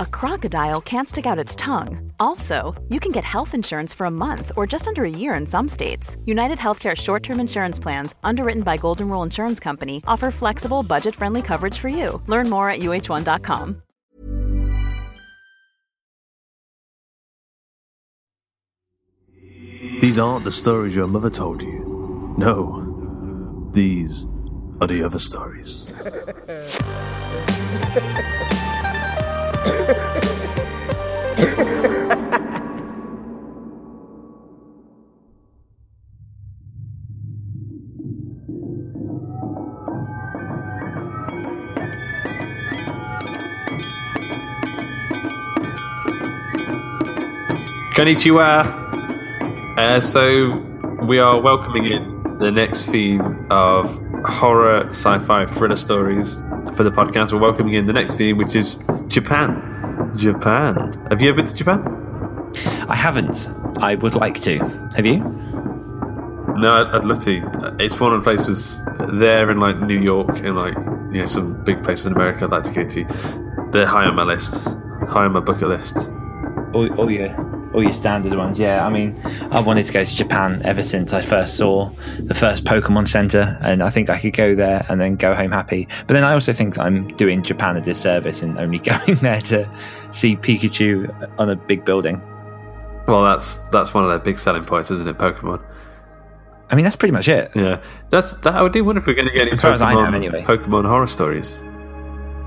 a crocodile can't stick out its tongue. Also, you can get health insurance for a month or just under a year in some states. United Healthcare short term insurance plans, underwritten by Golden Rule Insurance Company, offer flexible, budget friendly coverage for you. Learn more at uh1.com. These aren't the stories your mother told you. No, these are the other stories. Konnichiwa. Uh, so we are welcoming in the next theme of horror, sci-fi, thriller stories for the podcast. We're welcoming in the next theme, which is Japan. Japan. Have you ever been to Japan? I haven't. I would like to. Have you? No, I'd, I'd love to. It's one of the places there in like New York and like you know some big places in America I'd like to go to. They're high on my list, high on my bucket list. Oh, all your all your standard ones. Yeah, I mean, I've wanted to go to Japan ever since I first saw the first Pokemon Center, and I think I could go there and then go home happy. But then I also think I'm doing Japan a disservice and only going there to see Pikachu on a big building. Well, that's that's one of their big selling points, isn't it? Pokemon. I mean, that's pretty much it. Yeah, that's that. I do wonder if we're going to get any As far Pokemon, as I know, anyway. Pokemon horror stories.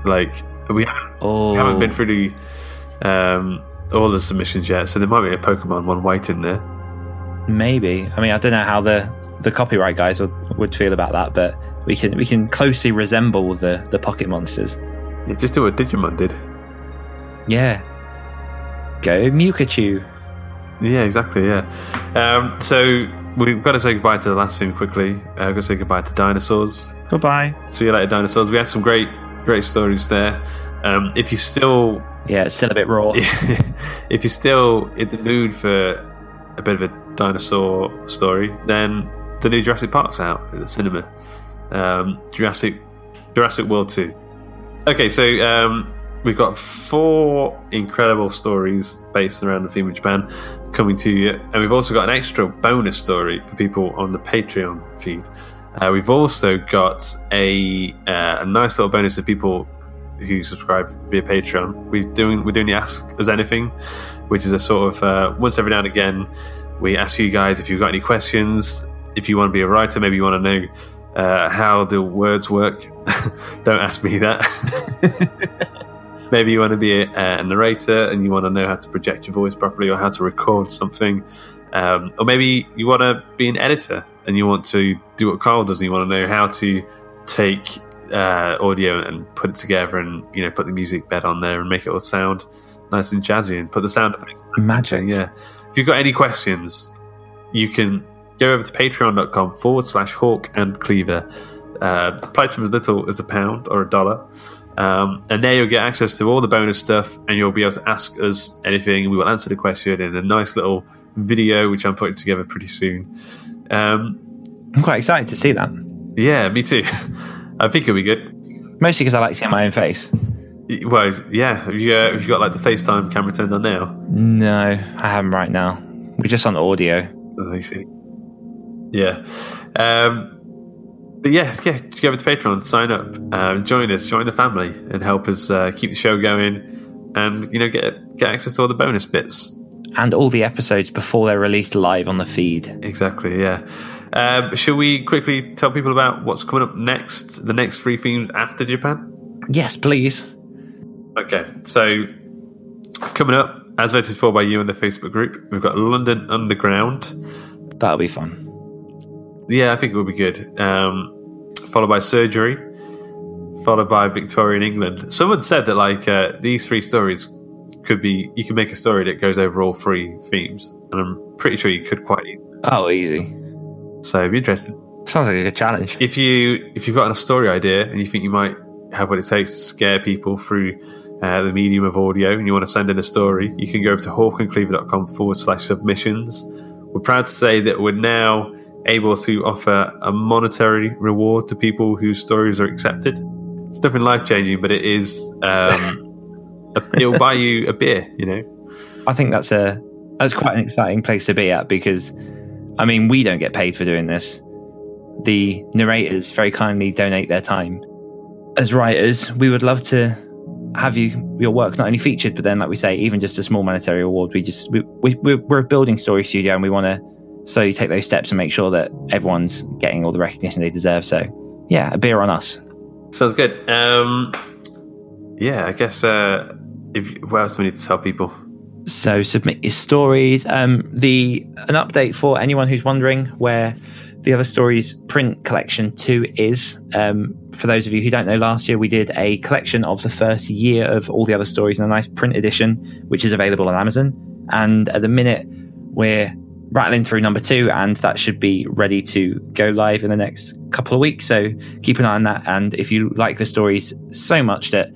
Like we haven't, Oh, we haven't been through the, um, all the submissions yet, so there might be a Pokemon one waiting there. maybe. I mean, I don't know how the the copyright guys would, would feel about that, but we can we can closely resemble the the pocket monsters. Yeah, just do what Digimon did. Yeah. Go Mewtwo. Yeah, exactly. Yeah. Um, so we've got to say goodbye to the last theme quickly. Uh, we've got to say goodbye to dinosaurs. Goodbye. See you later, dinosaurs. We had some great, great stories there. Um, if you're still Yeah, it's still a bit raw. if you're still in the mood for a bit of a dinosaur story, then the new Jurassic Park's out at the cinema. Um, Jurassic Jurassic World Two. Okay, so um, we've got four incredible stories based around the theme of Japan coming to you, and we've also got an extra bonus story for people on the Patreon feed. Uh, we've also got a uh, a nice little bonus for people who subscribe via Patreon. We're doing we're doing the Ask Us Anything, which is a sort of uh, once every now and again we ask you guys if you've got any questions. If you want to be a writer, maybe you want to know uh, how the words work. Don't ask me that. maybe you want to be a, a narrator and you want to know how to project your voice properly or how to record something. Um, or maybe you want to be an editor and you want to do what Carl does and you want to know how to take uh, audio and put it together and you know put the music bed on there and make it all sound nice and jazzy and put the sound effects. Magic. Yeah. If you've got any questions, you can go over to patreon.com forward slash hawk and cleaver. Uh, pledge from as little as a pound or a dollar. Um, and there you'll get access to all the bonus stuff, and you'll be able to ask us anything. We will answer the question in a nice little video, which I'm putting together pretty soon. Um, I'm quite excited to see that. yeah, me too. I think it'll be good. Mostly because I like seeing my own face. Well, yeah. Have you, uh, have you got like the FaceTime camera turned on now? No, I haven't right now. We're just on audio. Oh, I see. Yeah. Um, but yeah, yeah, go over to Patreon, sign up, um, join us, join the family, and help us uh, keep the show going, and you know get get access to all the bonus bits. And all the episodes before they're released live on the feed. Exactly. Yeah. Um, shall we quickly tell people about what's coming up next? The next three themes after Japan. Yes, please. Okay, so coming up, as voted for by you in the Facebook group, we've got London Underground. That'll be fun. Yeah, I think it will be good. Um, followed by Surgery, followed by Victorian England. Someone said that like uh, these three stories could be you can make a story that goes over all three themes, and I'm pretty sure you could quite. easily. Oh, easy. So, it'd be interesting. Sounds like a good challenge. If you if you've got a story idea and you think you might have what it takes to scare people through uh, the medium of audio, and you want to send in a story, you can go over to hawkandcleaver.com forward slash submissions. We're proud to say that we're now able to offer a monetary reward to people whose stories are accepted. It's nothing life changing, but it is. Um, a, it'll buy you a beer, you know. I think that's a that's quite an exciting place to be at because, I mean, we don't get paid for doing this. The narrators very kindly donate their time. As writers, we would love to have you your work not only featured, but then, like we say, even just a small monetary award. We just we, we we're, a building story studio, and we want to slowly take those steps and make sure that everyone's getting all the recognition they deserve. So, yeah, a beer on us. Sounds good. Um, yeah, I guess. Uh, if what else do we need to tell people? So submit your stories. Um, the an update for anyone who's wondering where the other stories print collection two is. Um, for those of you who don't know, last year we did a collection of the first year of all the other stories in a nice print edition, which is available on Amazon. And at the minute, we're rattling through number two, and that should be ready to go live in the next couple of weeks. So keep an eye on that. And if you like the stories so much that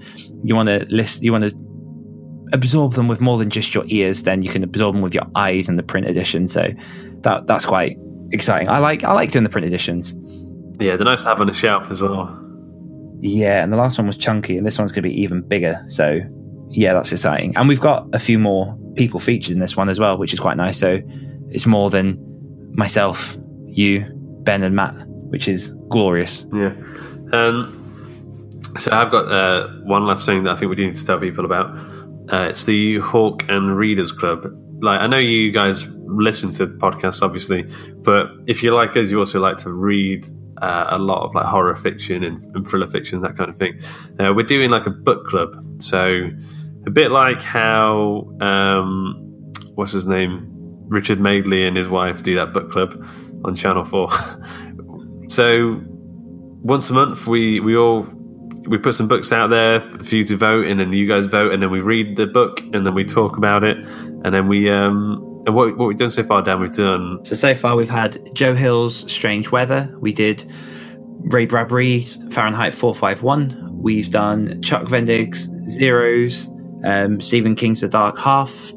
you want to list, you want to absorb them with more than just your ears, then you can absorb them with your eyes in the print edition. So that that's quite exciting. I like I like doing the print editions. Yeah, they're nice to have on the shelf as well. Yeah, and the last one was chunky, and this one's going to be even bigger. So yeah, that's exciting. And we've got a few more people featured in this one as well, which is quite nice. So it's more than myself, you, Ben, and Matt, which is glorious. Yeah. Um, so I've got uh, one last thing that I think we do need to tell people about. Uh, it's the Hawk and Readers Club. Like I know you guys listen to podcasts, obviously, but if you like us, you also like to read uh, a lot of like horror fiction and, and thriller fiction, that kind of thing. Uh, we're doing like a book club, so a bit like how um, what's his name, Richard Madeley and his wife do that book club on Channel Four. so once a month, we we all we put some books out there for you to vote, and then you guys vote, and then we read the book, and then we talk about it, and then we um and what what we've done so far, Dan, we've done So so far we've had Joe Hill's Strange Weather. We did Ray Bradbury's Fahrenheit 451. We've done Chuck Wendig's Zeros, um, Stephen King's The Dark Half,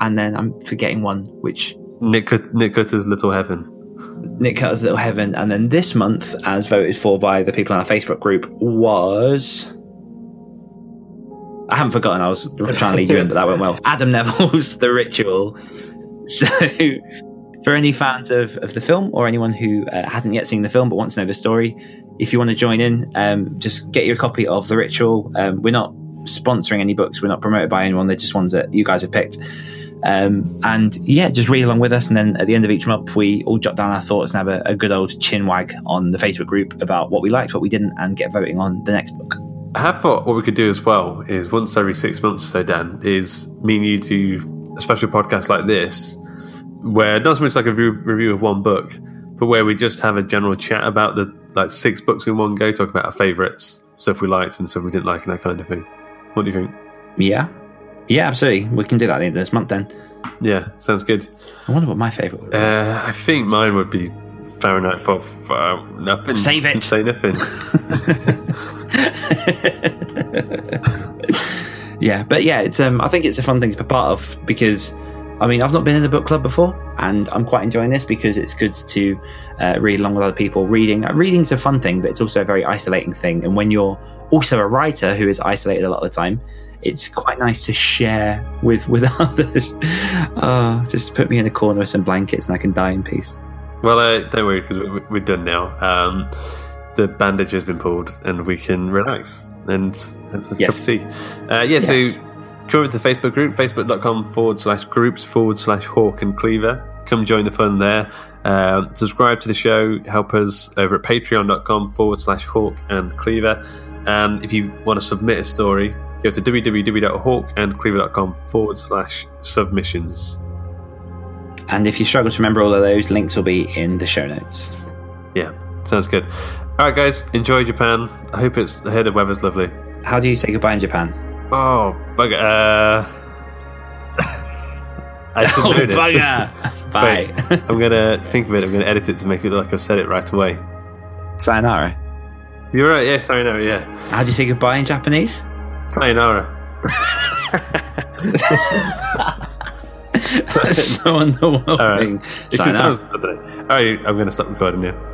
and then I'm forgetting one, which Nick Nick Cutter's Little Heaven. Nick Cutter's Little Heaven. And then this month, as voted for by the people in our Facebook group, was. I haven't forgotten. I was trying to lead you in, but that went well. Adam Nevill's The Ritual. So, for any fans of, of the film or anyone who uh, hasn't yet seen the film but wants to know the story, if you want to join in, um, just get your copy of The Ritual. Um, we're not sponsoring any books, we're not promoted by anyone, they're just ones that you guys have picked. Um, and yeah, just read along with us. And then at the end of each month, we all jot down our thoughts and have a, a good old chin wag on the Facebook group about what we liked, what we didn't, and get voting on the next book. I have thought what we could do as well is once every six months or so, Dan, is me and you do a special podcast like this, where not so much like a review, review of one book, but where we just have a general chat about the like six books in one go, talk about our favourites, stuff we liked and stuff we didn't like, and that kind of thing. What do you think? Yeah. Yeah, absolutely. We can do that at the end of this month then. Yeah, sounds good. I wonder what my favourite would be. Uh, I think mine would be Fahrenheit for, for nothing. Save it. Say nothing. Yeah, but yeah, it's um, I think it's a fun thing to be part of because, I mean, I've not been in the book club before, and I'm quite enjoying this because it's good to uh, read along with other people. Reading, uh, reading's a fun thing, but it's also a very isolating thing. And when you're also a writer who is isolated a lot of the time, it's quite nice to share with with others. Uh, just put me in a corner with some blankets and I can die in peace. Well, uh, don't worry because we, we're done now. Um, the bandage has been pulled and we can relax and have a Yes. cup of tea. Uh, yeah, Yes. so come over to the Facebook group, facebook.com forward slash groups forward slash hawk and cleaver. Come join the fun there. Um, subscribe to the show. Help us over at patreon.com forward slash hawk and cleaver. And if you want to submit a story, go to www.hawkandcleaver.com forward slash submissions. And if you struggle to remember all of those, links will be in the show notes. Yeah, sounds good. All right, guys, enjoy Japan. I hope it's. I hear the weather's lovely. How do you say goodbye in Japan? Oh, bugger. Uh, I oh, bugger. Bye. Wait, I'm gonna think of it. I'm gonna edit it to make it look like I've said it right away. Sayonara. You're right. Yeah, sayonara. Yeah, How do you say goodbye in Japanese? Sayonara. That's so All right. underwhelming. Sayonara. sounds. I. All right, I'm gonna stop recording now.